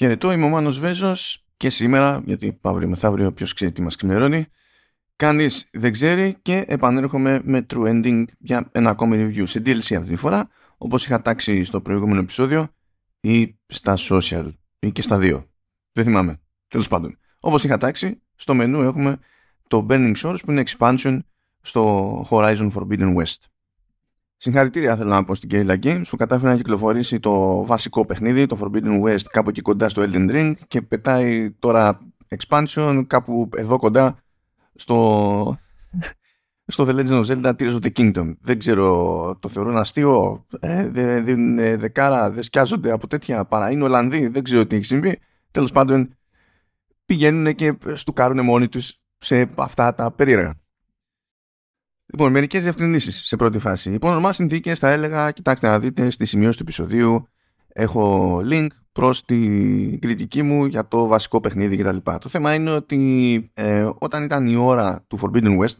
Χαιρετώ, είμαι ο Μάνος Βέζος και σήμερα, γιατί αύριο μεθαύριο ποιος ξέρει τι μας ξημερώνει, κανείς δεν ξέρει και επανέρχομαι με True Ending για ένα ακόμη review σε DLC αυτή τη φορά, όπως είχα τάξει στο προηγούμενο επεισόδιο ή στα social ή και στα δύο. Δεν θυμάμαι. Τέλος πάντων. Όπως είχα τάξει, στο μενού έχουμε το Burning Shores που είναι expansion στο Horizon Forbidden West. Συγχαρητήρια θέλω να πω στην Guerrilla Games που κατάφερε να κυκλοφορήσει το βασικό παιχνίδι, το Forbidden West, κάπου εκεί κοντά στο Elden Ring και πετάει τώρα expansion κάπου εδώ κοντά στο, στο The Legend of Zelda Tears of the Kingdom. Δεν ξέρω, το θεωρώ ένα αστείο, ε, δεν δίνουν δεκάρα, δεν σκιάζονται από τέτοια παρά. Είναι Ολλανδοί, δεν ξέρω τι έχει συμβεί. Τέλος πάντων πηγαίνουν και στουκάρουν μόνοι τους σε αυτά τα περίεργα. Λοιπόν, μερικές διευκρινήσεις σε πρώτη φάση. Υπό ονομά συνθήκες θα έλεγα, κοιτάξτε να δείτε στη σημειώση του επεισοδίου, έχω link προς την κριτική μου για το βασικό παιχνίδι κτλ. Το θέμα είναι ότι ε, όταν ήταν η ώρα του Forbidden West,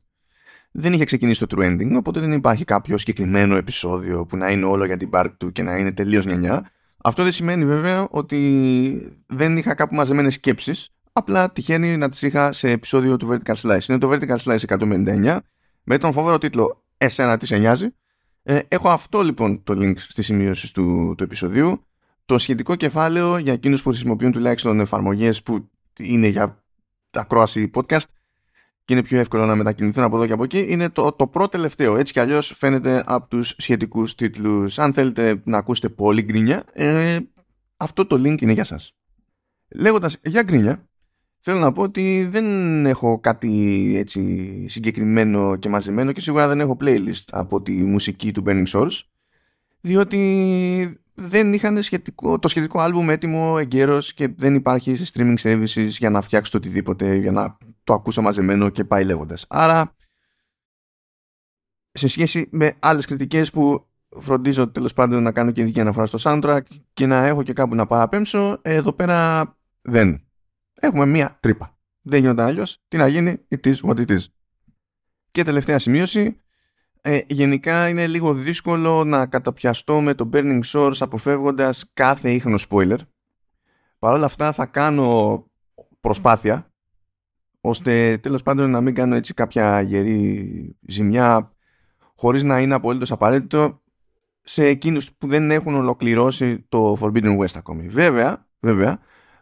δεν είχε ξεκινήσει το True Ending, οπότε δεν υπάρχει κάποιο συγκεκριμένο επεισόδιο που να είναι όλο για την πάρτι του και να είναι τελείως νιανιά. Αυτό δεν σημαίνει βέβαια ότι δεν είχα κάπου μαζεμένες σκέψεις, απλά τυχαίνει να τις είχα σε επεισόδιο του Vertical Slice. Είναι το Vertical Slice 159 με τον φοβερό τίτλο «Εσένα τι σε νοιάζει». Ε, έχω αυτό λοιπόν το link στη σημείωση του, του επεισοδίου. Το σχετικό κεφάλαιο για εκείνους που χρησιμοποιούν τουλάχιστον εφαρμογές που είναι για ακρόαση podcast και είναι πιο εύκολο να μετακινηθούν από εδώ και από εκεί είναι το, το πρώτο τελευταίο. Έτσι κι αλλιώς φαίνεται από τους σχετικούς τίτλους. Αν θέλετε να ακούσετε πολύ γκρίνια, ε, αυτό το link είναι για σας. Λέγοντας για γκρίνια, θέλω να πω ότι δεν έχω κάτι έτσι συγκεκριμένο και μαζεμένο και σίγουρα δεν έχω playlist από τη μουσική του Burning Source διότι δεν είχαν σχετικό, το σχετικό άλμπουμ έτοιμο εγκαίρος και δεν υπάρχει σε streaming services για να φτιάξω το οτιδήποτε για να το ακούσω μαζεμένο και πάει λέγοντας. Άρα σε σχέση με άλλες κριτικές που φροντίζω τέλος πάντων να κάνω και δική αναφορά στο soundtrack και να έχω και κάπου να παραπέμψω εδώ πέρα δεν έχουμε μία τρύπα. Δεν γίνονταν αλλιώς. Τι να γίνει, it is what it is. Και τελευταία σημείωση. Ε, γενικά είναι λίγο δύσκολο να καταπιαστώ με το Burning Source αποφεύγοντας κάθε ίχνο spoiler. Παρ' όλα αυτά θα κάνω προσπάθεια ώστε τέλος πάντων να μην κάνω έτσι κάποια γερή ζημιά χωρίς να είναι απολύτως απαραίτητο σε εκείνους που δεν έχουν ολοκληρώσει το Forbidden West ακόμη. Βέβαια, βέβαια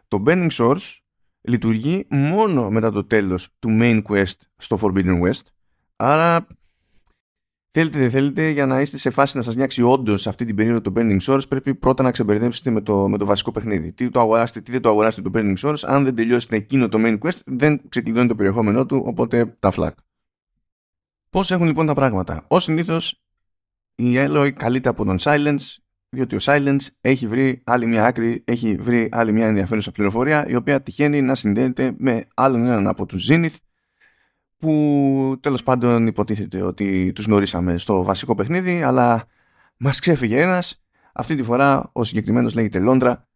το Burning Source λειτουργεί μόνο μετά το τέλος του main quest στο Forbidden West. Άρα θέλετε δεν θέλετε για να είστε σε φάση να σας νιάξει όντως αυτή την περίοδο το Burning Source πρέπει πρώτα να ξεμπερδέψετε με το, με το βασικό παιχνίδι. Τι το αγοράσετε, τι δεν το αγοράσετε το Burning Source. Αν δεν τελειώσετε εκείνο το main quest δεν ξεκλειδώνει το περιεχόμενό του οπότε τα φλακ. Πώς έχουν λοιπόν τα πράγματα; Ως συνήθως η Alloy καλείται από τον Silence διότι ο Silence έχει βρει άλλη μια άκρη, έχει βρει άλλη μια ενδιαφέρουσα πληροφορία η οποία τυχαίνει να συνδέεται με άλλον έναν από τους Zenith που τέλος πάντων υποτίθεται ότι τους γνωρίσαμε στο βασικό παιχνίδι αλλά μας ξέφυγε ένας. Αυτή τη φορά ο συγκεκριμένος λέγεται Λόντρα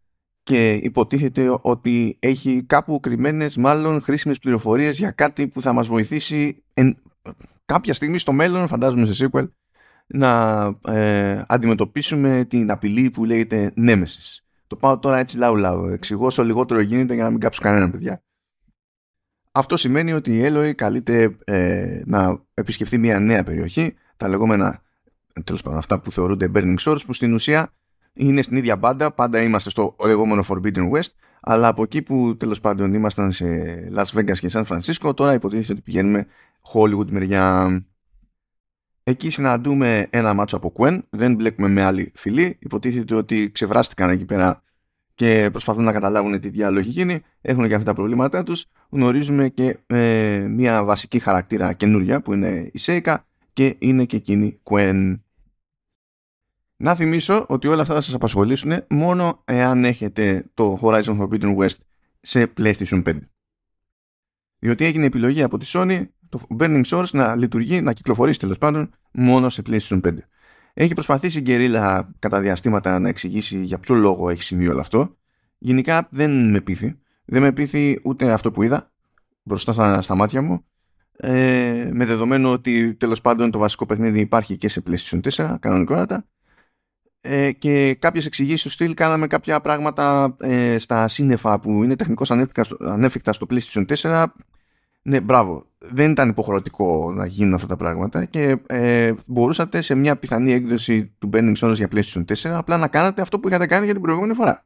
και υποτίθεται ότι έχει κάπου κρυμμένες μάλλον χρήσιμες πληροφορίες για κάτι που θα μας βοηθήσει εν... κάποια στιγμή στο μέλλον φαντάζομαι σε sequel να ε, αντιμετωπίσουμε την απειλή που λέγεται Nemesis. Το πάω τώρα έτσι λαού λαού. Εξηγώ όσο λιγότερο γίνεται για να μην κάψω κανέναν παιδιά. Αυτό σημαίνει ότι η Eloy καλείται ε, να επισκεφθεί μια νέα περιοχή, τα λεγόμενα, τέλος πάντων αυτά που θεωρούνται burning source, που στην ουσία είναι στην ίδια μπάντα, πάντα είμαστε στο λεγόμενο Forbidden West, αλλά από εκεί που τέλος πάντων ήμασταν σε Las Vegas και San Francisco, τώρα υποτίθεται ότι πηγαίνουμε Hollywood μεριά. Εκεί συναντούμε ένα μάτσο από Κουέν, δεν μπλέκουμε με άλλη φυλή. Υποτίθεται ότι ξεβράστηκαν εκεί πέρα και προσπαθούν να καταλάβουν τι διάλογο έχει γίνει. Έχουν και αυτά τα προβλήματά τους. Γνωρίζουμε και ε, μια βασική χαρακτήρα καινούρια που είναι η Σέικα και είναι και εκείνη Κουέν. Να θυμίσω ότι όλα αυτά θα σας απασχολήσουν μόνο εάν έχετε το Horizon Forbidden West σε PlayStation 5. Διότι έγινε επιλογή από τη Sony το Burning Source να λειτουργεί, να κυκλοφορήσει τέλος πάντων μόνο σε PlayStation 5. Έχει προσπαθήσει η Guerrilla κατά διαστήματα να εξηγήσει για ποιο λόγο έχει συμβεί όλο αυτό. Γενικά δεν με πείθει. Δεν με πείθει ούτε αυτό που είδα μπροστά στα, στα μάτια μου. Ε, με δεδομένο ότι τέλος πάντων το βασικό παιχνίδι υπάρχει και σε PlayStation 4 κανονικότατα ε, και κάποιες εξηγήσεις του στυλ κάναμε κάποια πράγματα ε, στα σύννεφα που είναι τεχνικώς ανέφικτα στο PlayStation 4 ναι, μπράβο. Δεν ήταν υποχρεωτικό να γίνουν αυτά τα πράγματα και ε, μπορούσατε σε μια πιθανή έκδοση του Burning Souls για PlayStation 4 απλά να κάνετε αυτό που είχατε κάνει για την προηγούμενη φορά.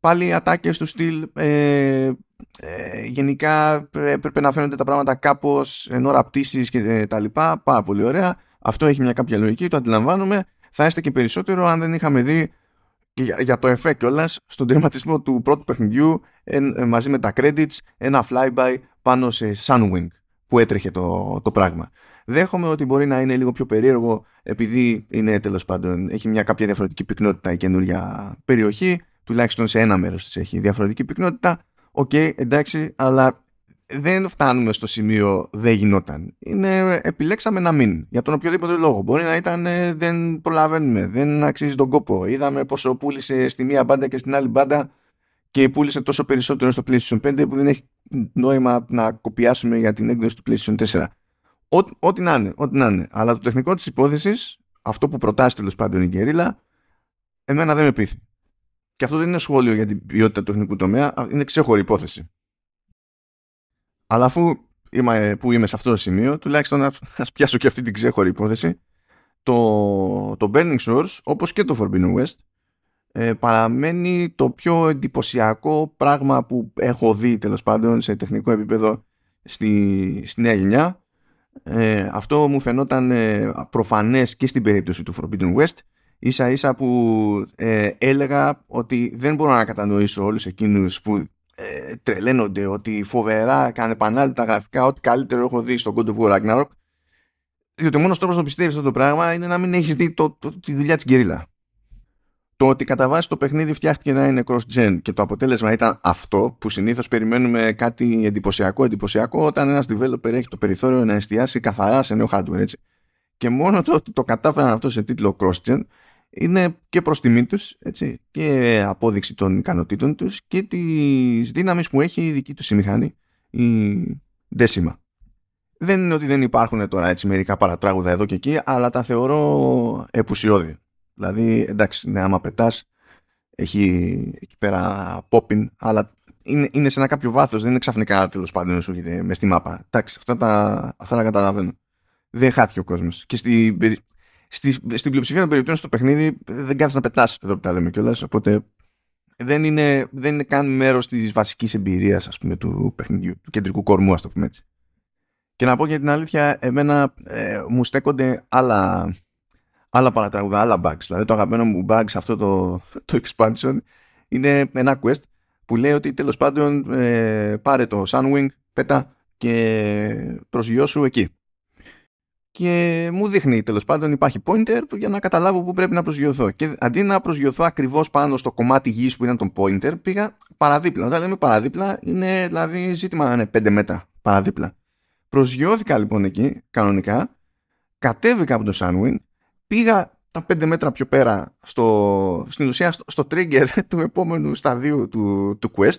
Πάλι ατάκες του στυλ ε, ε, γενικά έπρεπε να φαίνονται τα πράγματα κάπως εν ώρα πτήσης και ε, τα λοιπά. Πάρα πολύ ωραία. Αυτό έχει μια κάποια λογική, το αντιλαμβάνομαι. Θα είστε και περισσότερο αν δεν είχαμε δει για, για το εφέ κιόλας στον τερματισμό του πρώτου παιχνιδιού εν, μαζί με τα credits ένα flyby πάνω σε Sunwing που έτρεχε το, το πράγμα. Δέχομαι ότι μπορεί να είναι λίγο πιο περίεργο επειδή είναι τέλος πάντων έχει μια κάποια διαφορετική πυκνότητα η καινούργια περιοχή τουλάχιστον σε ένα μέρος της έχει διαφορετική πυκνότητα OK okay, εντάξει αλλά δεν φτάνουμε στο σημείο δεν γινόταν. Είναι, επιλέξαμε να μην. Για τον οποιοδήποτε λόγο. Μπορεί να ήταν ε, δεν προλαβαίνουμε, δεν αξίζει τον κόπο. Είδαμε πόσο πούλησε στη μία μπάντα και στην άλλη μπάντα και πούλησε τόσο περισσότερο στο PlayStation 5 που δεν έχει νόημα να κοπιάσουμε για την έκδοση του PlayStation 4. Ό,τι να είναι, ό,τι να είναι. Αλλά το τεχνικό της υπόθεσης, αυτό που προτάσσει τέλος πάντων η Guerrilla, εμένα δεν με πείθει. Και αυτό δεν είναι σχόλιο για την ποιότητα του τεχνικού τομέα, είναι ξέχωρη υπόθεση. Αλλά αφού είμαι, που είμαι σε αυτό το σημείο, τουλάχιστον να πιάσω και αυτή την ξέχωρη υπόθεση, το, το Burning Source, όπως και το Forbidden West, ε, παραμένει το πιο εντυπωσιακό πράγμα που έχω δει τέλος πάντων σε τεχνικό επίπεδο στη, στη νέα γενιά. Ε, αυτό μου φαινόταν ε, προφανές και στην περίπτωση του Forbidden West. Ίσα ίσα που ε, έλεγα ότι δεν μπορώ να κατανοήσω όλους εκείνους που ε, τρελαίνονται ότι φοβερά κάνε τα γραφικά ό,τι καλύτερο έχω δει στο God of War Ragnarok. Διότι ο μόνος τρόπος να πιστεύεις αυτό το πράγμα είναι να μην έχεις δει το, το, τη δουλειά της γκερίλα το ότι κατά βάση το παιχνίδι φτιάχτηκε να είναι cross-gen και το αποτέλεσμα ήταν αυτό που συνήθως περιμένουμε κάτι εντυπωσιακό εντυπωσιακό όταν ένας developer έχει το περιθώριο να εστιάσει καθαρά σε νέο hardware έτσι. Και μόνο το ότι το κατάφεραν αυτό σε τίτλο cross-gen είναι και προς τιμή τους έτσι, και απόδειξη των ικανοτήτων τους και της δύναμης που έχει η δική τους η μηχανή η Decima. Δεν είναι ότι δεν υπάρχουν τώρα έτσι μερικά παρατράγουδα εδώ και εκεί αλλά τα θεωρώ επουσιώδη. Δηλαδή, εντάξει, ναι, άμα πετάς, έχει εκεί πέρα popping, αλλά είναι, είναι σε ένα κάποιο βάθος, δεν είναι ξαφνικά τέλος πάντων σου έρχεται μες στη μάπα. Εντάξει, αυτά τα, αυτά τα καταλαβαίνω. Δεν χάθηκε ο κόσμος. Και στη, στη, στην πλειοψηφία των περιπτώσεων στο παιχνίδι δεν κάθεσαι να πετάς εδώ που τα λέμε κιόλας. Οπότε δεν είναι, δεν είναι καν μέρος της βασικής εμπειρίας του παιχνιδιού, του κεντρικού κορμού, ας το πούμε έτσι. Και να πω για την αλήθεια, εμένα ε, μου στέκονται άλλα, άλλα παρατράγουδα, άλλα bugs. Δηλαδή το αγαπημένο μου bug σε αυτό το, το expansion είναι ένα quest που λέει ότι τέλος πάντων ε, πάρε το Sunwing, πέτα και προσγειώσου εκεί. Και μου δείχνει τέλος πάντων υπάρχει pointer για να καταλάβω που πρέπει να προσγειωθώ. Και αντί να προσγειωθώ ακριβώς πάνω στο κομμάτι γης που ήταν το pointer, πήγα παραδίπλα. Όταν λέμε παραδίπλα είναι δηλαδή ζήτημα να είναι 5 μέτρα παραδίπλα. Προσγειώθηκα λοιπόν εκεί κανονικά, κατέβηκα από το Sunwing πήγα τα πέντε μέτρα πιο πέρα στο, στην ουσία στο, στο trigger του επόμενου σταδίου του, του quest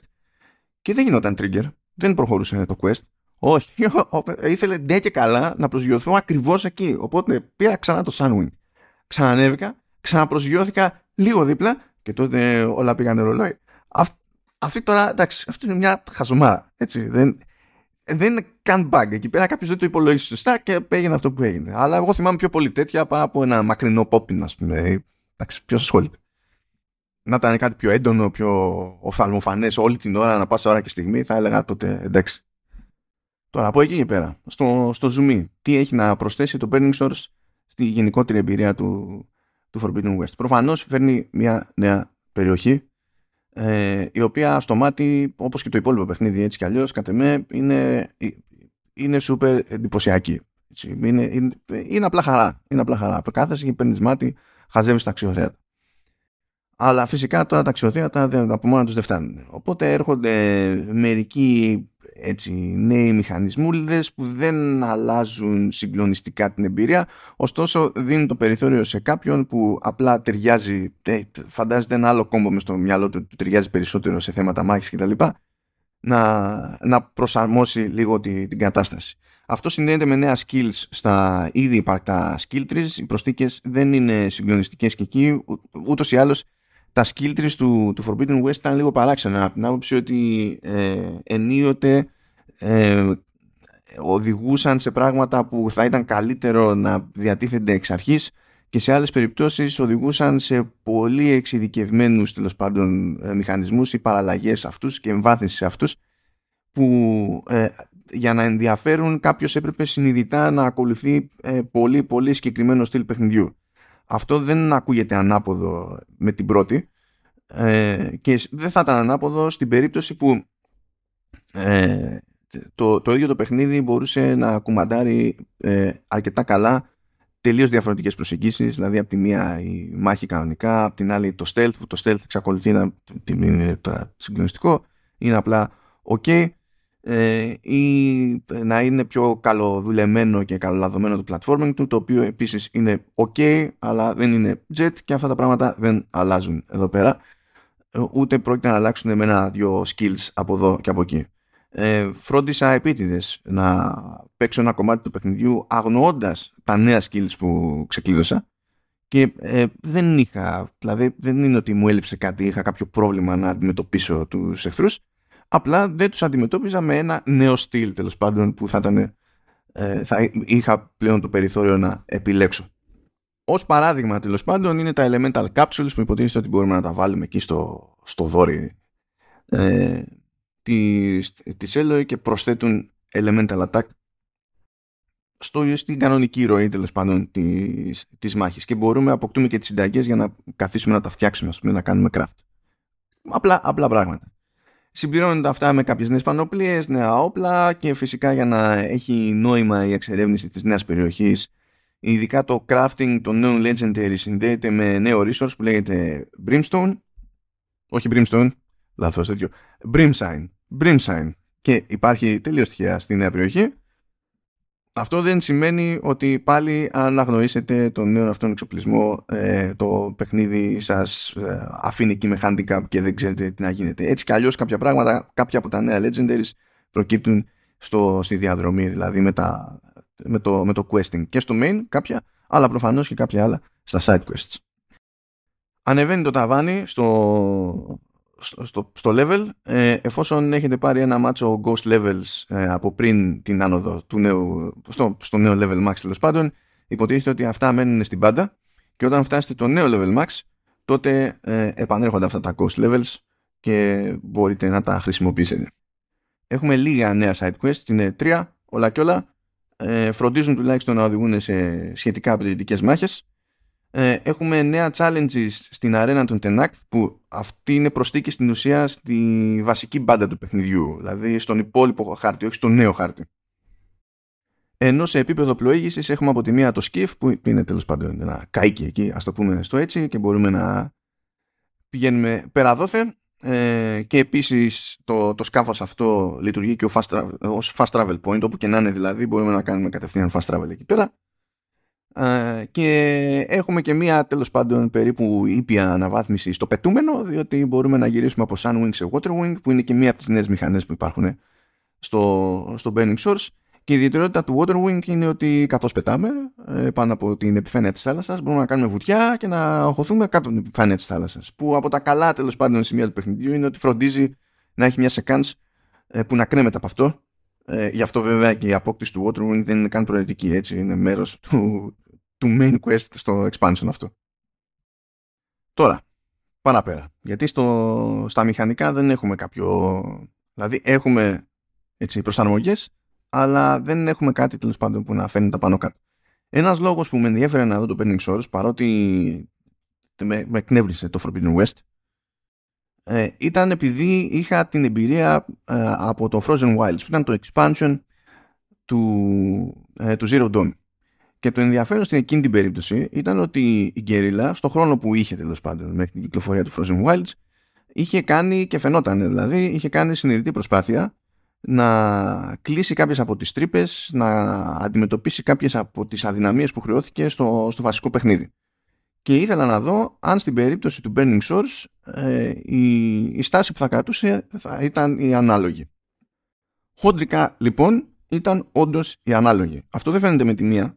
και δεν γινόταν trigger. Δεν προχωρούσε το quest. Όχι, ήθελε ντε και καλά να προσγειωθώ ακριβώς εκεί. Οπότε πήρα ξανά το Sunwing. Ξανανέβηκα, ξαναπροσγειώθηκα λίγο δίπλα και τότε όλα πήγαν ρολόι. αυτή τώρα, εντάξει, αυτή είναι μια χαζομάρα. Έτσι, δεν, δεν είναι καν bug. Εκεί πέρα κάποιος δεν το υπολόγισε σωστά και έγινε αυτό που έγινε. Αλλά εγώ θυμάμαι πιο πολύ τέτοια παρά από ένα μακρινό popping, ας πούμε. Εντάξει, ποιος ασχολείται. Να ήταν κάτι πιο έντονο, πιο οφθαλμοφανές όλη την ώρα, να πάσα ώρα και στιγμή, θα έλεγα τότε εντάξει. Τώρα από εκεί και πέρα, στο, στο zoom, τι έχει να προσθέσει το Burning Source στη γενικότερη εμπειρία του, του Forbidden West. Προφανώς φέρνει μια νέα περιοχή ε, η οποία στο μάτι, όπως και το υπόλοιπο παιχνίδι έτσι κι αλλιώς, κατ' εμέ, είναι, είναι super εντυπωσιακή. Είναι, είναι, είναι, απλά χαρά. Είναι απλά χαρά. Κάθεσαι και παίρνεις μάτι, χαζεύεις τα αξιοθέατα. Αλλά φυσικά τώρα τα αξιοθέατα από μόνα τους δεν φτάνουν. Οπότε έρχονται μερικοί έτσι, νέοι μηχανισμούλιδες που δεν αλλάζουν συγκλονιστικά την εμπειρία ωστόσο δίνουν το περιθώριο σε κάποιον που απλά ταιριάζει ε, φαντάζεται ένα άλλο κόμπο μες στο μυαλό του που ταιριάζει περισσότερο σε θέματα μάχης κτλ να, να προσαρμόσει λίγο την, την κατάσταση Αυτό συνδέεται με νέα skills στα ήδη υπαρκτά skill trees. Οι προσθήκες δεν είναι συγκλονιστικές και εκεί. Ούτως ή άλλως τα skill trees του, του Forbidden West ήταν λίγο παράξενα από την άποψη ότι ε, ενίοτε ε, οδηγούσαν σε πράγματα που θα ήταν καλύτερο να διατίθενται εξ αρχής και σε άλλες περιπτώσεις οδηγούσαν σε πολύ εξειδικευμένους τέλος πάντων ε, μηχανισμούς ή παραλλαγές αυτούς και εμβάθυνσης σε αυτούς που ε, για να ενδιαφέρουν κάποιος έπρεπε συνειδητά να ακολουθεί ε, πολύ πολύ συγκεκριμένο στυλ παιχνιδιού. Αυτό δεν ακούγεται ανάποδο με την πρώτη. Ε, και δεν θα ήταν ανάποδο στην περίπτωση που ε, το, το ίδιο το παιχνίδι μπορούσε να κουμαντάρει ε, αρκετά καλά τελείως διαφορετικές προσεγγίσεις. Δηλαδή από τη μία η μάχη κανονικά από την άλλη το stealth που το stealth εξακολουθεί να είναι τώρα συγκλονιστικό είναι απλά ok ε, ή να είναι πιο καλοδουλεμένο και καλολαδωμένο το platforming του το οποίο επίσης είναι ok αλλά δεν είναι jet και αυτά τα πράγματα δεν αλλάζουν εδώ πέρα. Ούτε πρόκειται να αλλάξουν με ένα-δυο skills από εδώ και από εκεί. Ε, φρόντισα επίτηδες να παίξω ένα κομμάτι του παιχνιδιού αγνοώντας τα νέα skills που ξεκλείδωσα και ε, δεν είχα, δηλαδή δεν είναι ότι μου έλειψε κάτι, είχα κάποιο πρόβλημα να αντιμετωπίσω τους εχθρούς απλά δεν τους αντιμετώπιζα με ένα νέο στυλ τέλος πάντων που θα, ήταν, ε, θα είχα πλέον το περιθώριο να επιλέξω. Ω παράδειγμα τέλος πάντων είναι τα elemental capsules που υποτίθεται ότι μπορούμε να τα βάλουμε εκεί στο, στο δόρυ ε, της, της Eloy και προσθέτουν elemental attack στο, στην κανονική ροή τέλος πάντων της, της μάχης. Και μπορούμε να αποκτούμε και τις συνταγές για να καθίσουμε να τα φτιάξουμε ας πούμε, να κάνουμε craft. Απλά, απλά πράγματα συμπληρώνονται αυτά με κάποιες νέες πανοπλίες νέα όπλα και φυσικά για να έχει νόημα η εξερεύνηση της νέας περιοχής ειδικά το crafting των νέων legendary συνδέεται με νέο resource που λέγεται brimstone. Όχι brimstone λάθος τέτοιο. Brimsign brimsign και υπάρχει τελείως τυχαία στη νέα περιοχή αυτό δεν σημαίνει ότι πάλι αν αγνοήσετε τον νέο αυτόν εξοπλισμό ε, το παιχνίδι σας ε, αφήνει εκεί με handicap και δεν ξέρετε τι να γίνεται. Έτσι κι αλλιώς κάποια πράγματα, κάποια από τα νέα legendaries προκύπτουν στο, στη διαδρομή δηλαδή με, τα, με, το, με το questing και στο main κάποια αλλά προφανώς και κάποια άλλα στα side quests. Ανεβαίνει το ταβάνι στο, στο, στο level ε, εφόσον έχετε πάρει ένα μάτσο ghost levels ε, από πριν την άνοδο του νέου, στο, στο νέο level max τέλος πάντων υποτίθεται ότι αυτά μένουν στην πάντα και όταν φτάσετε το νέο level max τότε ε, επανέρχονται αυτά τα ghost levels και μπορείτε να τα χρησιμοποιήσετε. Έχουμε λίγα νέα side quests, είναι τρία, όλα και όλα. Ε, φροντίζουν τουλάχιστον να οδηγούν σε σχετικά απαιτητικές μάχες ε, έχουμε νέα challenges στην αρένα των Tenact που αυτή είναι προστίκη στην ουσία στη βασική μπάντα του παιχνιδιού δηλαδή στον υπόλοιπο χάρτη, όχι στο νέο χάρτη. Ενώ σε επίπεδο πλοήγησης έχουμε από τη μία το skiff που είναι τέλος πάντων ένα καίκι εκεί ας το πούμε στο έτσι και μπορούμε να πηγαίνουμε πέρα δόθε. Ε, και επίσης το, το σκάφος αυτό λειτουργεί και fast, ως fast travel point όπου και να είναι δηλαδή μπορούμε να κάνουμε κατευθείαν fast travel εκεί πέρα ε, και έχουμε και μία τέλος πάντων περίπου ήπια αναβάθμιση στο πετούμενο διότι μπορούμε να γυρίσουμε από Sunwing σε Waterwing που είναι και μία από τις νέες μηχανές που υπάρχουν στο, στο Burning Source και η ιδιαιτερότητα του Waterwing είναι ότι καθώς πετάμε ε, πάνω από την επιφάνεια της θάλασσας μπορούμε να κάνουμε βουτιά και να οχωθούμε κάτω από την επιφάνεια της θάλασσας που από τα καλά τέλος πάντων σημεία του παιχνιδιού είναι ότι φροντίζει να έχει μια sequence ε, που να κρέμεται από αυτό. Ε, γι' αυτό βέβαια και η απόκτηση του Waterwing δεν είναι καν προαιρετική έτσι είναι μέρος του, του main quest στο expansion αυτό. Τώρα, παραπέρα. Γιατί στο, στα μηχανικά δεν έχουμε κάποιο... Δηλαδή έχουμε έτσι, προσαρμογές, αλλά δεν έχουμε κάτι τέλος πάντων που να φέρνει τα πάνω κάτω. Ένας λόγος που με ενδιέφερε να δω το Burning Shores, παρότι με, με εκνεύρισε το Forbidden West, ε, ήταν επειδή είχα την εμπειρία ε, από το Frozen Wilds, που ήταν το expansion του, ε, του Zero Dawn. Και το ενδιαφέρον στην εκείνη την περίπτωση ήταν ότι η Guerrilla, στον χρόνο που είχε τέλος πάντων μέχρι την κυκλοφορία του Frozen Wilds, είχε κάνει και φαινόταν δηλαδή, είχε κάνει συνειδητή προσπάθεια να κλείσει κάποιες από τις τρύπες, να αντιμετωπίσει κάποιες από τις αδυναμίες που χρεώθηκε στο, στο βασικό παιχνίδι. Και ήθελα να δω αν στην περίπτωση του Burning Source ε, η, η στάση που θα κρατούσε θα ήταν η ανάλογη. Χοντρικά λοιπόν ήταν όντως η ανάλογη. Αυτό δεν φαίνεται με τη μία.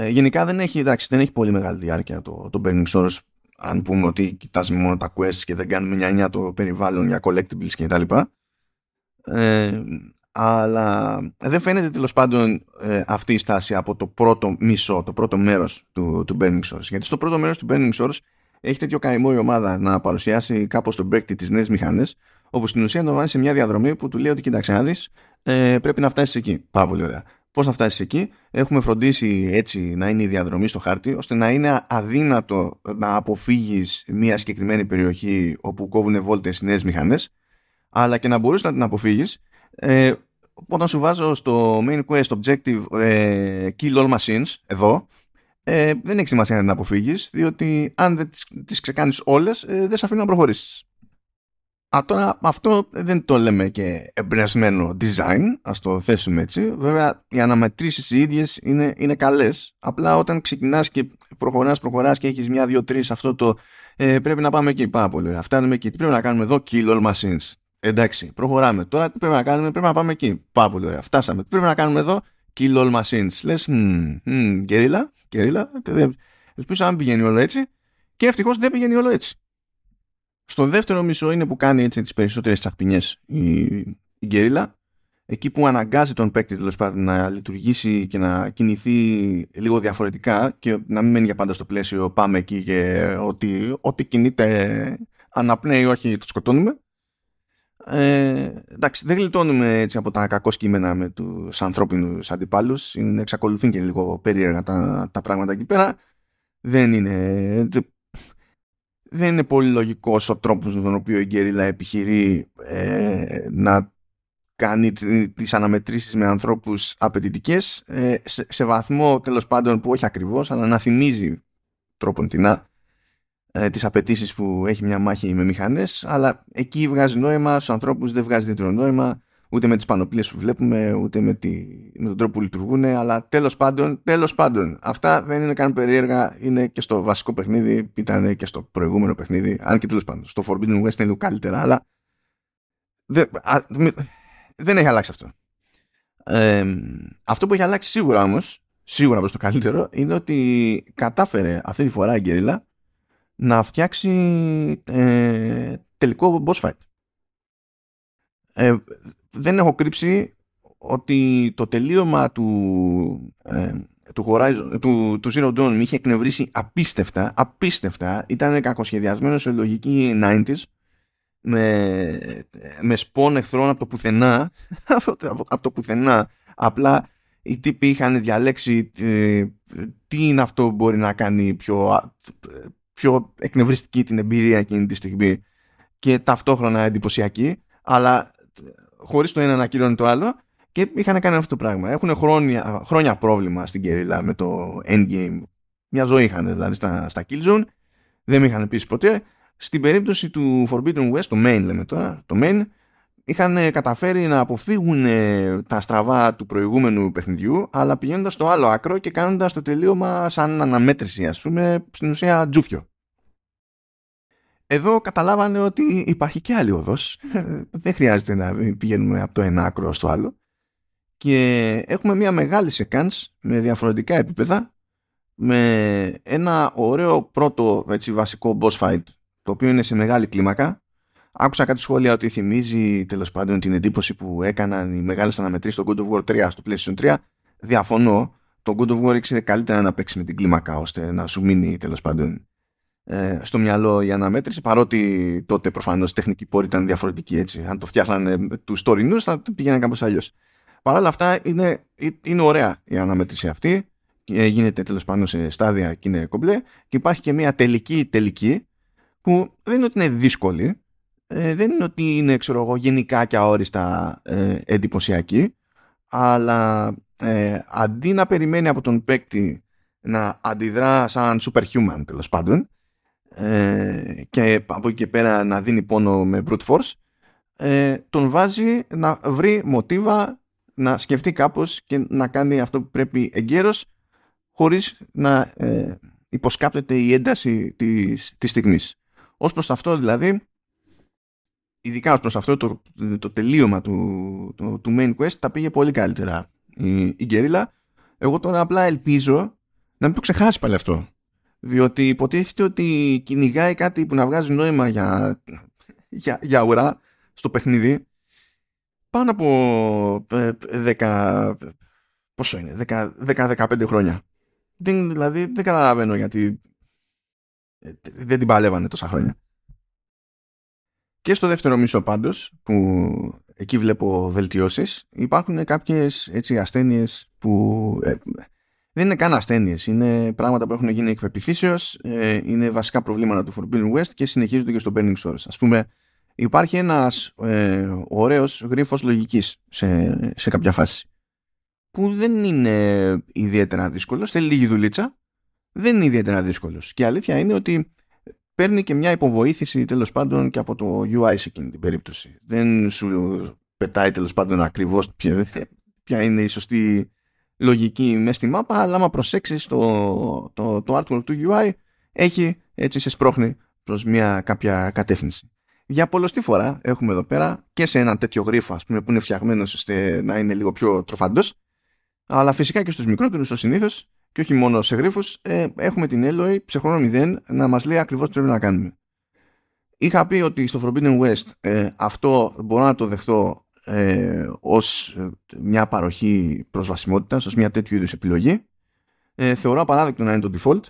Ε, γενικά δεν έχει, εντάξει, δεν έχει πολύ μεγάλη διάρκεια το, το Burning Source. Αν πούμε ότι κοιτάζουμε μόνο τα quests και δεν κάνουμε μια νιά το περιβάλλον για collectibles και τα λοιπά. Ε, αλλά δεν φαίνεται τέλος πάντων ε, αυτή η στάση από το πρώτο μισό, το πρώτο μέρος του, του Burning Source. Γιατί στο πρώτο μέρος του Burning Source έχει τέτοιο καημό η ομάδα να παρουσιάσει κάπως τον παίκτη τις νέες μηχανές όπου στην ουσία το βάζει σε μια διαδρομή που του λέει ότι κοίταξε να δεις ε, πρέπει να φτάσεις εκεί. Πάρα πολύ ωραία. Πώς να φτάσεις εκεί, έχουμε φροντίσει έτσι να είναι η διαδρομή στο χάρτη, ώστε να είναι αδύνατο να αποφύγεις μια συγκεκριμένη περιοχή όπου κόβουν βόλτες νέες μηχανές, αλλά και να μπορείς να την αποφύγεις ε, όταν σου βάζω στο main quest objective ε, kill all machines, εδώ, ε, δεν έχει σημασία να την αποφύγεις, διότι αν δεν τις, τις ξεκάνεις όλες, ε, δεν σε αφήνουν να προχωρήσεις. Α, τώρα αυτό δεν το λέμε και εμπνευσμένο design, ας το θέσουμε έτσι. Βέβαια οι αναμετρήσεις οι ίδιες είναι, είναι καλές. Απλά όταν ξεκινάς και προχωράς, προχωράς και έχεις μια, δύο, τρεις αυτό το ε, πρέπει να πάμε εκεί πάρα πολύ ωραία. Φτάνουμε εκεί. Τι πρέπει να κάνουμε εδώ, kill all machines. Εντάξει, προχωράμε. Τώρα τι πρέπει να κάνουμε, πρέπει να πάμε εκεί. Πάρα πολύ ωραία. Φτάσαμε. Τι πρέπει να κάνουμε εδώ, kill all machines. Λες, γκερίλα, γκερίλα. Ελπίζω να μην πηγαίνει όλο έτσι. Και ευτυχώς δεν πηγαίνει όλο έτσι. Στο δεύτερο μισό είναι που κάνει έτσι τις περισσότερες τσαχπινιές η, η γκερίλα. Εκεί που αναγκάζει τον παίκτη τέλος πάντων να λειτουργήσει και να κινηθεί λίγο διαφορετικά και να μην μένει για πάντα στο πλαίσιο πάμε εκεί και ότι, ότι κινείται αναπνέει όχι το σκοτώνουμε. Ε, εντάξει, δεν γλιτώνουμε έτσι από τα κακό κείμενα με τους ανθρώπινους αντιπάλους. Είναι, εξακολουθούν και λίγο περίεργα τα, τα πράγματα εκεί πέρα. Δεν είναι, δεν είναι πολύ λογικός ο τρόπος με τον οποίο η Γκέριλα επιχειρεί ε, να κάνει τις αναμετρήσεις με ανθρώπους απαιτητικές ε, σε, σε, βαθμό τέλος πάντων που όχι ακριβώς αλλά να θυμίζει τρόπον την ε, τις απαιτήσεις που έχει μια μάχη με μηχανές αλλά εκεί βγάζει νόημα, στους ανθρώπους δεν βγάζει τέτοιο νόημα ούτε με τις πανοπλίες που βλέπουμε ούτε με, τη, με τον τρόπο που λειτουργούν αλλά τέλος πάντων, τέλος πάντων αυτά δεν είναι καν περίεργα είναι και στο βασικό παιχνίδι ήταν και στο προηγούμενο παιχνίδι αν και τέλος πάντων στο Forbidden West είναι λίγο καλύτερα αλλά δεν, δεν έχει αλλάξει αυτό ε, αυτό που έχει αλλάξει σίγουρα όμως σίγουρα προς το καλύτερο είναι ότι κατάφερε αυτή τη φορά η Γκερίλα να φτιάξει ε, τελικό boss fight. Ε, δεν έχω κρύψει ότι το τελείωμα του, ε, του, Horizon, του, του Zero Dawn με είχε εκνευρίσει απίστευτα, απίστευτα. Ήταν κακοσχεδιασμένο σε λογική 90s με, με σπον εχθρών από το πουθενά από, το πουθενά. Απλά οι τύποι είχαν διαλέξει ε, τι είναι αυτό που μπορεί να κάνει πιο, πιο εκνευριστική την εμπειρία εκείνη τη στιγμή και ταυτόχρονα εντυπωσιακή, αλλά χωρίς το ένα να ακυρώνει το άλλο και είχαν κάνει αυτό το πράγμα. Έχουν χρόνια, χρόνια πρόβλημα στην Κερίλα με το endgame. Μια ζωή είχαν δηλαδή στα, στα Killzone. Δεν με είχαν πει ποτέ. Στην περίπτωση του Forbidden West, το main λέμε τώρα, το main, είχαν καταφέρει να αποφύγουν ε, τα στραβά του προηγούμενου παιχνιδιού, αλλά πηγαίνοντας στο άλλο άκρο και κάνοντας το τελείωμα σαν αναμέτρηση, ας πούμε, στην ουσία τζούφιο. Εδώ καταλάβανε ότι υπάρχει και άλλη οδός. Δεν χρειάζεται να πηγαίνουμε από το ένα άκρο στο άλλο. Και έχουμε μια μεγάλη σεκάνς με διαφορετικά επίπεδα με ένα ωραίο πρώτο έτσι, βασικό boss fight το οποίο είναι σε μεγάλη κλίμακα Άκουσα κάτι σχόλια ότι θυμίζει τέλος πάντων την εντύπωση που έκαναν οι μεγάλες αναμετρήσεις στο God of War 3 στο PlayStation 3. Διαφωνώ. Το God of War ήξερε καλύτερα να παίξει με την κλίμακα ώστε να σου μείνει τέλος πάντων ε, στο μυαλό η αναμέτρηση. Παρότι τότε προφανώς η τεχνική πόρη ήταν διαφορετική έτσι. Αν το φτιάχνανε τους story news θα πήγαιναν κάπως αλλιώς. Παρ' όλα αυτά είναι, είναι ωραία η αναμέτρηση αυτή. Γίνεται τέλος πάντων σε στάδια και είναι κομπλέ. Και υπάρχει και μια τελική τελική που δεν είναι ότι είναι δύσκολη ε, δεν είναι ότι είναι ξέρω εγώ, γενικά και αόριστα ε, εντυπωσιακή αλλά ε, αντί να περιμένει από τον παίκτη να αντιδρά σαν superhuman τέλος πάντων ε, και από εκεί και πέρα να δίνει πόνο με brute force ε, τον βάζει να βρει μοτίβα να σκεφτεί κάπως και να κάνει αυτό που πρέπει εγκαίρως χωρίς να ε, υποσκάπτεται η ένταση της, της στιγμής. Ως προς αυτό δηλαδή ειδικά ως προς αυτό το, το τελείωμα του, του, του main quest τα πήγε πολύ καλύτερα η, η Γκέριλα. Εγώ τώρα απλά ελπίζω να μην το ξεχάσει πάλι αυτό. Διότι υποτίθεται ότι κυνηγάει κάτι που να βγάζει νόημα για, για, για ουρά στο παιχνίδι πάνω από 10, ε, πόσο είναι, 10-15 χρόνια. Δεν, δηλαδή δεν καταλαβαίνω γιατί ε, δεν την παλεύανε τόσα χρόνια. Και στο δεύτερο μισό πάντως, που εκεί βλέπω βελτιώσεις, υπάρχουν κάποιες έτσι ασθένειες που ε, δεν είναι καν ασθένειες, είναι πράγματα που έχουν γίνει εκ ε, είναι βασικά προβλήματα του Forbidden West και συνεχίζονται και στο Burning Shores. Ας πούμε, υπάρχει ένας ε, ωραίος γρίφος λογικής σε, σε κάποια φάση που δεν είναι ιδιαίτερα δύσκολος, θέλει λίγη δουλίτσα, δεν είναι ιδιαίτερα δύσκολος. Και η αλήθεια είναι ότι παίρνει και μια υποβοήθηση τέλος πάντων και από το UI σε εκείνη την περίπτωση. Δεν σου πετάει τέλος πάντων ακριβώς ποια, ποια είναι η σωστή λογική μέσα στη μάπα, αλλά άμα προσέξεις το, το, το artwork του UI έχει έτσι σε σπρώχνει προς μια κάποια κατεύθυνση. Για πολλωστή φορά έχουμε εδώ πέρα και σε ένα τέτοιο γρίφο ας πούμε, που είναι φτιαγμένος ώστε να είναι λίγο πιο τροφαντός αλλά φυσικά και στους μικρότερους ως συνήθως και όχι μόνο σε γρίφους ε, έχουμε την Eloy σε χρόνο 0 να μας λέει ακριβώς τι πρέπει να κάνουμε. Είχα πει ότι στο Forbidden West ε, αυτό μπορώ να το δεχτώ ε, ως μια παροχή προσβασιμότητας, ως μια τέτοιου είδους επιλογή. Ε, θεωρώ απαράδεκτο να είναι το default.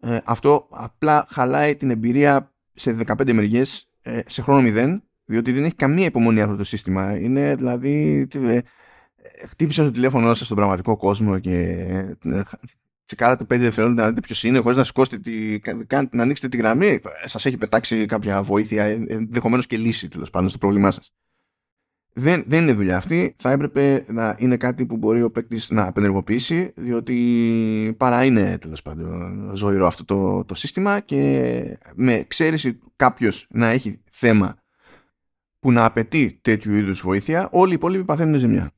Ε, αυτό απλά χαλάει την εμπειρία σε 15 μεριές ε, σε χρόνο 0, διότι δεν έχει καμία υπομονή αυτό το σύστημα. Είναι δηλαδή χτύπησε το τηλέφωνο σας στον πραγματικό κόσμο και ε, τσεκάρατε 5 δευτερόλεπτα να δείτε ποιος είναι, χωρίς να σηκώσετε τη, να ανοίξετε τη γραμμή. Σας έχει πετάξει κάποια βοήθεια, ε, ενδεχομένως και λύση τέλος πάντων στο πρόβλημά σας. Δεν, δεν είναι δουλειά αυτή. Θα έπρεπε να είναι κάτι που μπορεί ο παίκτης να απενεργοποιήσει, διότι παρά είναι τέλος πάντων ζωηρό αυτό το, το σύστημα και με εξαίρεση κάποιος να έχει θέμα που να απαιτεί τέτοιου είδους βοήθεια, όλοι οι υπόλοιποι παθαίνουν ζημιά.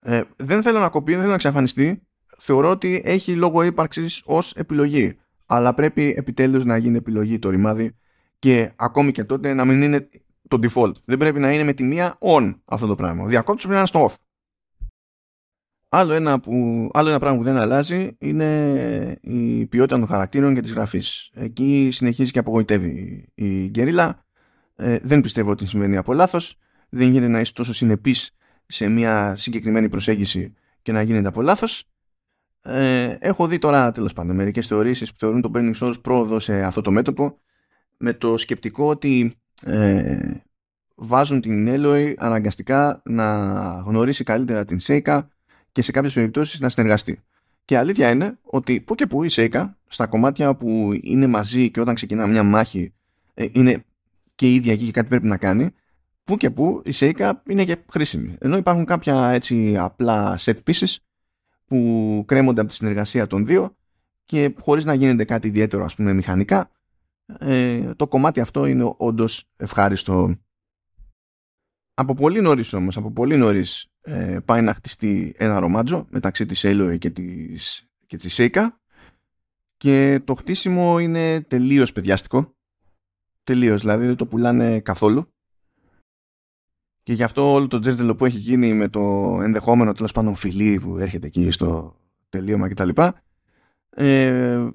Ε, δεν θέλω να κοπεί, δεν θέλω να εξαφανιστεί. Θεωρώ ότι έχει λόγο ύπαρξης ως επιλογή. Αλλά πρέπει επιτέλους να γίνει επιλογή το ρημάδι και ακόμη και τότε να μην είναι το default. Δεν πρέπει να είναι με τη μία on αυτό το πράγμα. Ο διακόπτη πρέπει να είναι στο off. Άλλο ένα, που, άλλο ένα πράγμα που δεν αλλάζει είναι η ποιότητα των χαρακτήρων και της γραφής. Εκεί συνεχίζει και απογοητεύει η γκερίλα. Ε, δεν πιστεύω ότι συμβαίνει από λάθος. Δεν γίνεται να είσαι τόσο συνεπής σε μια συγκεκριμένη προσέγγιση και να γίνεται από λάθος. Ε, έχω δει τώρα τέλος πάντων μερικές θεωρήσεις που θεωρούν το Burning Souls πρόοδο σε αυτό το μέτωπο με το σκεπτικό ότι ε, βάζουν την Eloy αναγκαστικά να γνωρίσει καλύτερα την Seika και σε κάποιες περιπτώσεις να συνεργαστεί. Και αλήθεια είναι ότι που και που η Seika στα κομμάτια που είναι μαζί και όταν ξεκινά μια μάχη ε, είναι και ίδια εκεί και κάτι πρέπει να κάνει που και που η Seika είναι και χρήσιμη. Ενώ υπάρχουν κάποια έτσι απλά set pieces που κρέμονται από τη συνεργασία των δύο και χωρίς να γίνεται κάτι ιδιαίτερο ας πούμε μηχανικά ε, το κομμάτι αυτό είναι όντως ευχάριστο. Από πολύ νωρίς όμως, από πολύ νωρίς ε, πάει να χτιστεί ένα ρομάτζο μεταξύ της Eloy και της, και της Seika και το χτίσιμο είναι τελείως παιδιάστικο τελείως δηλαδή δεν το πουλάνε καθόλου και γι' αυτό όλο το τζέρτζελο που έχει γίνει με το ενδεχόμενο τέλος πάντων φιλί που έρχεται εκεί στο τελείωμα κτλ. Ε, ε,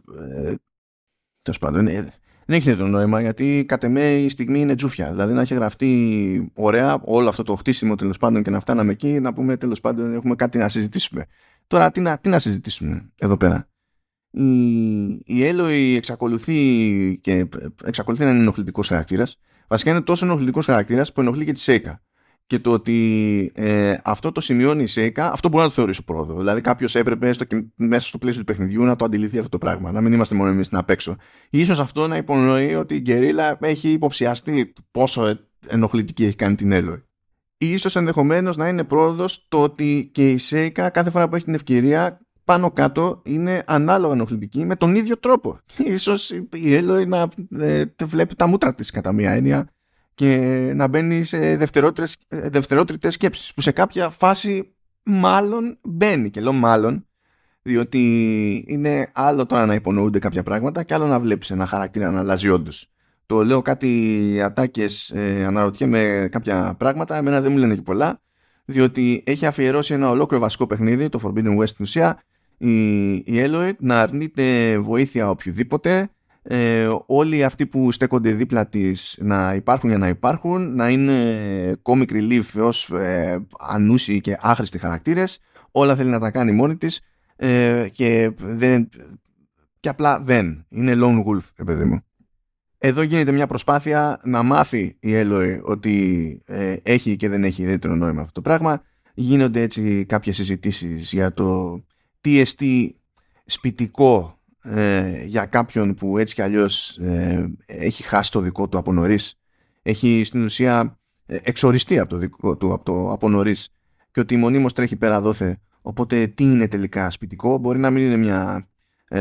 τέλος πάντων, ε, δεν έχει το νόημα γιατί κατ' εμέ η στιγμή είναι τζούφια. Δηλαδή να έχει γραφτεί ωραία όλο αυτό το χτίσιμο τέλος πάντων και να φτάναμε εκεί να πούμε τέλος πάντων έχουμε κάτι να συζητήσουμε. Τώρα τι να, τι να συζητήσουμε εδώ πέρα; Η, η Έλοη εξακολουθεί και εξακολουθεί να είναι ενοχλητικός χαρακτήρας. Βασικά είναι τόσο ενοχλητικός χαρακτήρας που ενοχλεί και τη Σέικα και το ότι ε, αυτό το σημειώνει η ΣΕΙΚΑ, αυτό μπορεί να το θεωρήσει πρόοδο. Δηλαδή, κάποιος έπρεπε στο, μέσα στο πλαίσιο του παιχνιδιού να το αντιληφθεί αυτό το πράγμα. Να μην είμαστε μόνο εμείς να παίξω. σω αυτό να υπονοεί ότι η Γκερίλα έχει υποψιαστεί πόσο ενοχλητική έχει κάνει την Έλοη. Ίσως ενδεχομένως να είναι πρόοδος το ότι και η ΣΕΙΚΑ κάθε φορά που έχει την ευκαιρία πάνω κάτω είναι ανάλογα ενοχλητική με τον ίδιο τρόπο. Ίσως η Έλοη να ε, βλέπει τα μούτρα της κατά μία έννοια και να μπαίνει σε δευτερότριτες σκέψεις που σε κάποια φάση μάλλον μπαίνει και λέω μάλλον διότι είναι άλλο τώρα να υπονοούνται κάποια πράγματα και άλλο να βλέπεις ένα χαρακτήρα να αλλάζει όντως. το λέω κάτι ατάκες, ε, αναρωτιέμαι κάποια πράγματα, εμένα δεν μου λένε και πολλά, διότι έχει αφιερώσει ένα ολόκληρο βασικό παιχνίδι, το Forbidden West στην ουσία, η, η Eloid να αρνείται βοήθεια οποιοδήποτε, ε, όλοι αυτοί που στέκονται δίπλα της να υπάρχουν για να υπάρχουν, να είναι comic relief ως ε, ανούσιοι και άχρηστοι χαρακτήρες, όλα θέλει να τα κάνει μόνη της ε, και, δεν, και απλά δεν. Είναι lone wolf, παιδί μου. Εδώ γίνεται μια προσπάθεια να μάθει η Έλοε ότι ε, έχει και δεν έχει ιδιαίτερο νόημα αυτό το πράγμα. Γίνονται έτσι κάποιες συζητήσεις για το τι εστί σπιτικό ε, για κάποιον που έτσι κι αλλιώς ε, έχει χάσει το δικό του από νωρίς. Έχει στην ουσία εξοριστεί από το δικό του από, το, από νωρίς και ότι μονίμως τρέχει πέρα δόθε. Οπότε τι είναι τελικά σπιτικό. Μπορεί να μην είναι μια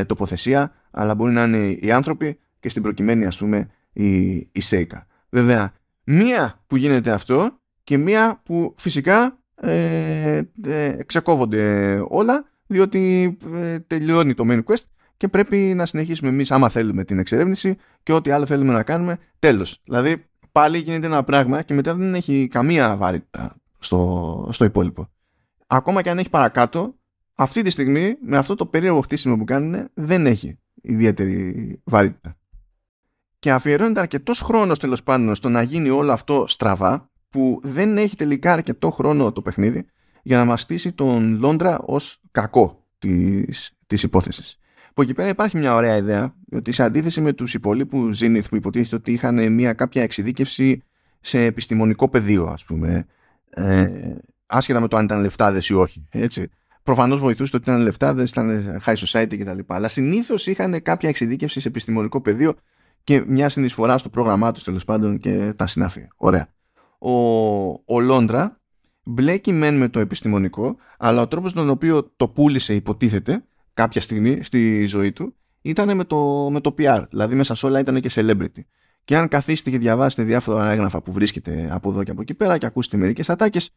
τοποθεσία αλλά μπορεί να είναι οι άνθρωποι και στην προκειμένη ας πούμε η, η Σέικα. Βέβαια, μία που γίνεται αυτό και μία που φυσικά ε, ε, ξεκόβονται όλα διότι ε, τελειώνει το main quest και πρέπει να συνεχίσουμε εμείς άμα θέλουμε την εξερεύνηση και ό,τι άλλο θέλουμε να κάνουμε τέλος. Δηλαδή πάλι γίνεται ένα πράγμα και μετά δεν έχει καμία βαρύτητα στο, στο υπόλοιπο. Ακόμα και αν έχει παρακάτω αυτή τη στιγμή με αυτό το περίεργο χτίσιμο που κάνουν δεν έχει ιδιαίτερη βαρύτητα και αφιερώνεται αρκετός χρόνος τέλος πάντων στο να γίνει όλο αυτό στραβά που δεν έχει τελικά αρκετό χρόνο το παιχνίδι για να μας στήσει τον Λόντρα ως κακό της της υπόθεσης. Από εκεί πέρα υπάρχει μια ωραία ιδέα ότι σε αντίθεση με τους υπολείπους Zenith που υποτίθεται ότι είχαν μια κάποια εξειδίκευση σε επιστημονικό πεδίο ας πούμε ε, άσχετα με το αν ήταν λεφτάδες ή όχι έτσι. Προφανώς βοηθούσε το ότι ήταν λεφτάδες, ήταν high society κτλ. Αλλά συνήθως είχαν κάποια εξειδίκευση σε επιστημονικό πεδίο και μια συνεισφορά στο πρόγραμμά τους τέλος πάντων και τα συνάφη. Ωραία. Ο, ο Λόντρα μπλέκει μεν με το επιστημονικό, αλλά ο τρόπος τον οποίο το πούλησε υποτίθεται κάποια στιγμή στη ζωή του ήταν με το, με το PR. Δηλαδή μέσα σε όλα ήταν και celebrity. Και αν καθίσετε και διαβάσετε διάφορα έγγραφα που βρίσκεται από εδώ και από εκεί πέρα και ακούσετε μερικές ατάκες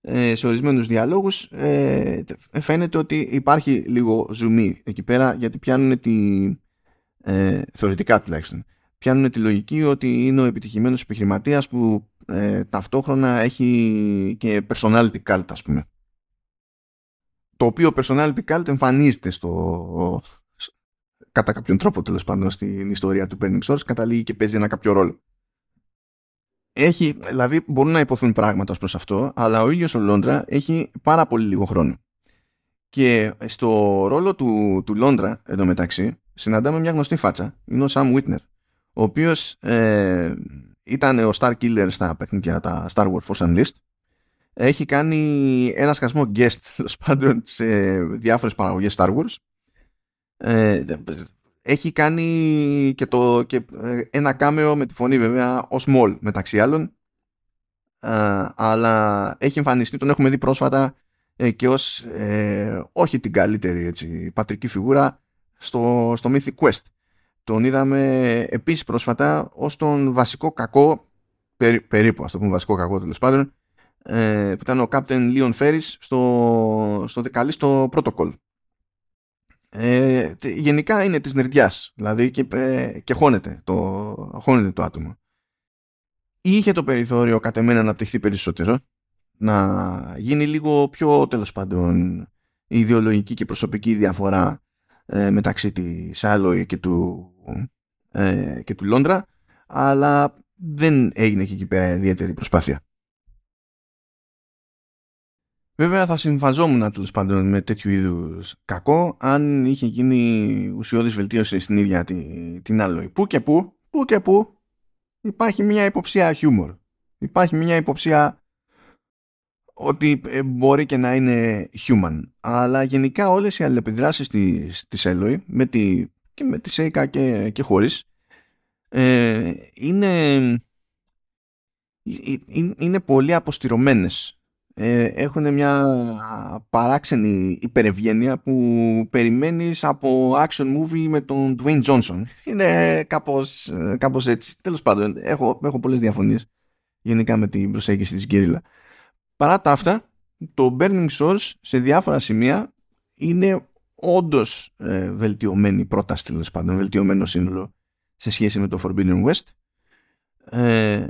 ε, σε ορισμένους διαλόγους ε, φαίνεται ότι υπάρχει λίγο ζουμί εκεί πέρα γιατί πιάνουν τη, ε, θεωρητικά τουλάχιστον, πιάνουν τη λογική ότι είναι ο επιτυχημένος επιχειρηματίας που ε, ταυτόχρονα έχει και personality cult ας πούμε. Το οποίο personality cult εμφανίζεται στο, κατά κάποιον τρόπο τέλος πάντων στην ιστορία του Burning Source, καταλήγει και παίζει ένα κάποιο ρόλο. Έχει, δηλαδή μπορούν να υποθούν πράγματα ως προς αυτό, αλλά ο ίδιος ο Λόντρα έχει πάρα πολύ λίγο χρόνο. Και στο ρόλο του, του Λόντρα, εντωμεταξύ, συναντάμε μια γνωστή φάτσα. Είναι ο Sam Whitner, ο οποίος ε, ήταν ο Star Killer στα παιχνίδια τα Star Wars Force Unleashed. Έχει κάνει ένα σκασμό guest πάντων σε διάφορες παραγωγές Star Wars. Ε, έχει κάνει και, το, και ε, ένα κάμεο με τη φωνή βέβαια ως Maul μεταξύ άλλων. Ε, αλλά έχει εμφανιστεί, τον έχουμε δει πρόσφατα ε, και ως ε, όχι την καλύτερη έτσι, πατρική φιγούρα στο, στο Mythic Quest. Τον είδαμε επίσης πρόσφατα ως τον βασικό κακό, περί, περίπου ας το πούμε βασικό κακό τέλος πάντων, ε, που ήταν ο Captain Leon Ferris στο, στο δεκαλίστο Protocol. Ε, γενικά είναι της νερδιάς, δηλαδή και, ε, και χώνεται, το, χώνεται το άτομο. Είχε το περιθώριο κατ' εμένα να αναπτυχθεί περισσότερο, να γίνει λίγο πιο τέλος πάντων η ιδεολογική και προσωπική διαφορά ε, μεταξύ της Alloy και του, ε, και του Λόντρα αλλά δεν έγινε και εκεί πέρα ιδιαίτερη προσπάθεια. Βέβαια θα συμφαζόμουν τέλο πάντων με τέτοιου είδου κακό αν είχε γίνει ουσιώδη βελτίωση στην ίδια την, την Alloy. Πού και πού, πού και πού υπάρχει μια υποψία χιούμορ. Υπάρχει μια υποψία ότι ε, μπορεί και να είναι human. Αλλά γενικά όλες οι αλληλεπιδράσεις της, της Eloy με τη, και με τη Seika και, και χωρίς ε, είναι, ε, είναι πολύ αποστηρωμένες. Ε, έχουν μια παράξενη υπερευγένεια που περιμένεις από action movie με τον Dwayne Johnson. Είναι κάπως, κάπως έτσι. Τέλος πάντων, έχω, έχω πολλές διαφωνίες γενικά με την προσέγγιση της Γκέριλα. Παρά τα αυτά, το Burning Source σε διάφορα σημεία είναι όντως ε, βελτιωμένη πρόταση τέλος πάντων, βελτιωμένο σύνολο σε σχέση με το Forbidden West. Ε,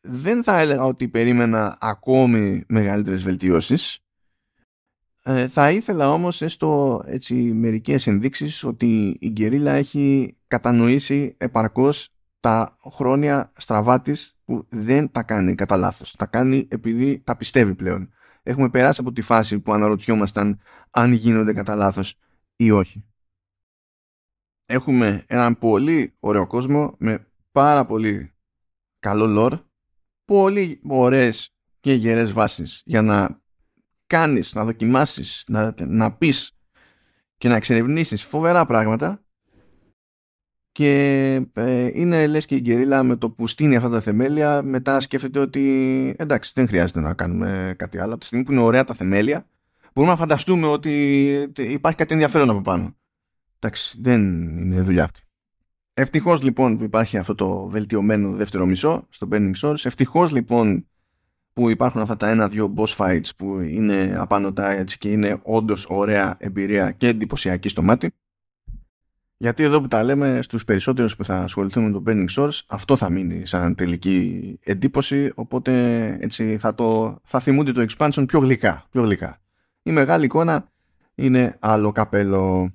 δεν θα έλεγα ότι περίμενα ακόμη μεγαλύτερες βελτιώσεις. Ε, θα ήθελα όμως έστω έτσι μερικές ενδείξεις ότι η Γκερίλα έχει κατανοήσει επαρκώς τα χρόνια στραβά της που δεν τα κάνει κατά λάθος. Τα κάνει επειδή τα πιστεύει πλέον. Έχουμε περάσει από τη φάση που αναρωτιόμασταν αν γίνονται κατά λάθος ή όχι. Έχουμε έναν πολύ ωραίο κόσμο με πάρα πολύ καλό λόρ, πολύ ωραίες και γερές βάσεις για να κάνεις, να δοκιμάσεις, να, να πεις και να εξερευνήσεις φοβερά πράγματα. Και ε, είναι λες και η Γκερίλα με το που στείνει αυτά τα θεμέλια μετά σκέφτεται ότι εντάξει δεν χρειάζεται να κάνουμε κάτι άλλο. Από τη στιγμή που είναι ωραία τα θεμέλια μπορούμε να φανταστούμε ότι υπάρχει κάτι ενδιαφέρον από πάνω. Εντάξει δεν είναι δουλειά αυτή Ευτυχώς λοιπόν που υπάρχει αυτό το βελτιωμένο δεύτερο μισό στο Burning Source ευτυχώς λοιπόν που υπάρχουν αυτά τα ένα-δυο boss fights που είναι απάνω τα έτσι και είναι όντως ωραία εμπειρία και εντυπωσιακή στο μάτι γιατί εδώ που τα λέμε στους περισσότερους που θα ασχοληθούν με το Burning Source αυτό θα μείνει σαν τελική εντύπωση οπότε έτσι θα, το, θα θυμούνται το expansion πιο γλυκά, πιο γλυκά. Η μεγάλη εικόνα είναι άλλο καπέλο.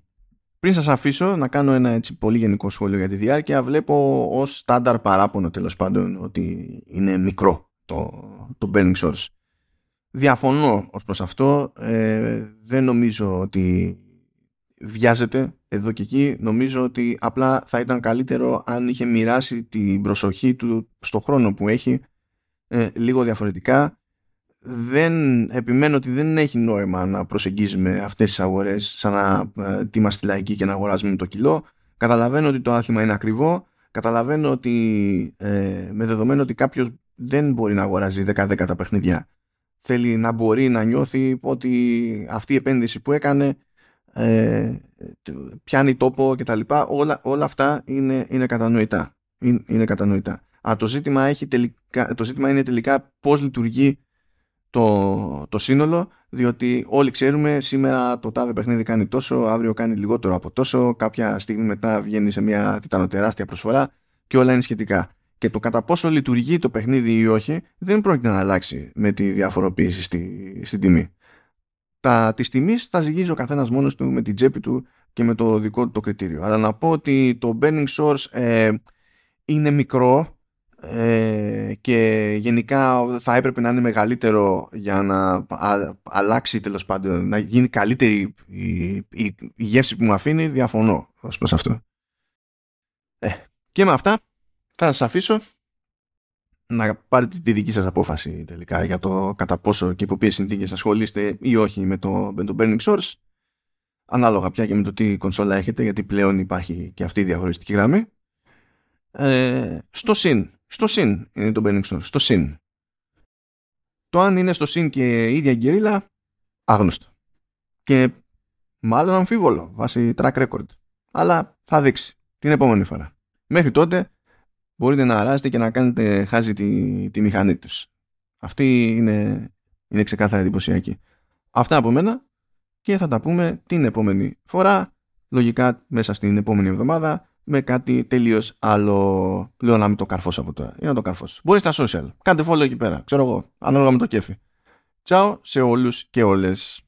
Πριν σας αφήσω να κάνω ένα έτσι πολύ γενικό σχόλιο για τη διάρκεια βλέπω ως στάνταρ παράπονο τέλος πάντων ότι είναι μικρό το, το Burning Source. Διαφωνώ ως προς αυτό. Ε, δεν νομίζω ότι βιάζεται εδώ και εκεί νομίζω ότι απλά θα ήταν καλύτερο αν είχε μοιράσει την προσοχή του στο χρόνο που έχει ε, λίγο διαφορετικά δεν επιμένω ότι δεν έχει νόημα να προσεγγίζουμε αυτές τις αγορές σαν να ε, είμαστε λαϊκοί και να αγοράζουμε το κιλό καταλαβαίνω ότι το άθλημα είναι ακριβό καταλαβαίνω ότι ε, με δεδομένο ότι κάποιος δεν μπορεί να αγοράζει 10-10 τα παιχνίδια θέλει να μπορεί να νιώθει ότι αυτή η επένδυση που έκανε ε, πιάνει τόπο κτλ. Όλα, όλα αυτά είναι, είναι κατανοητά. Είναι, είναι κατανοητά. Α, το, ζήτημα έχει τελικά, το ζήτημα είναι τελικά πώς λειτουργεί το, το σύνολο, διότι όλοι ξέρουμε σήμερα το τάδε παιχνίδι κάνει τόσο, αύριο κάνει λιγότερο από τόσο, κάποια στιγμή μετά βγαίνει σε μια τιτανοτεράστια προσφορά και όλα είναι σχετικά. Και το κατά πόσο λειτουργεί το παιχνίδι ή όχι δεν πρόκειται να αλλάξει με τη διαφοροποίηση στη, στην τιμή τα, της τιμής θα ζυγίζει ο καθένας μόνος του με την τσέπη του και με το δικό του το κριτήριο. Αλλά να πω ότι το burning source ε, είναι μικρό ε, και γενικά θα έπρεπε να είναι μεγαλύτερο για να αλλάξει τέλος πάντων, να γίνει καλύτερη η, η, γεύση που μου αφήνει, διαφωνώ ως προς αυτό. Ε, και με αυτά θα σας αφήσω να πάρετε τη δική σας απόφαση τελικά για το κατά πόσο και υπό ποιες συνθήκες ασχολείστε ή όχι με το, με το Burning Source ανάλογα πια και με το τι κονσόλα έχετε γιατί πλέον υπάρχει και αυτή η διαχωριστική γραμμή ε, στο συν στο συν είναι το Burning Source στο συν το αν είναι στο συν και η ίδια γκερίλα άγνωστο. Και μάλλον αμφίβολο βάσει track record. Αλλά θα δείξει την επόμενη φορά. Μέχρι τότε μπορείτε να αράζετε και να κάνετε χάζει τη, τη μηχανή τους. Αυτή είναι, είναι ξεκάθαρα εντυπωσιακή. Αυτά από μένα και θα τα πούμε την επόμενη φορά, λογικά μέσα στην επόμενη εβδομάδα, με κάτι τελείως άλλο. Λέω να μην το καρφώσω από τώρα. Ή να το καρφώσω. Μπορεί στα social. Κάντε follow εκεί πέρα. Ξέρω εγώ. Ανάλογα με το κέφι. Τσάω σε όλους και όλες.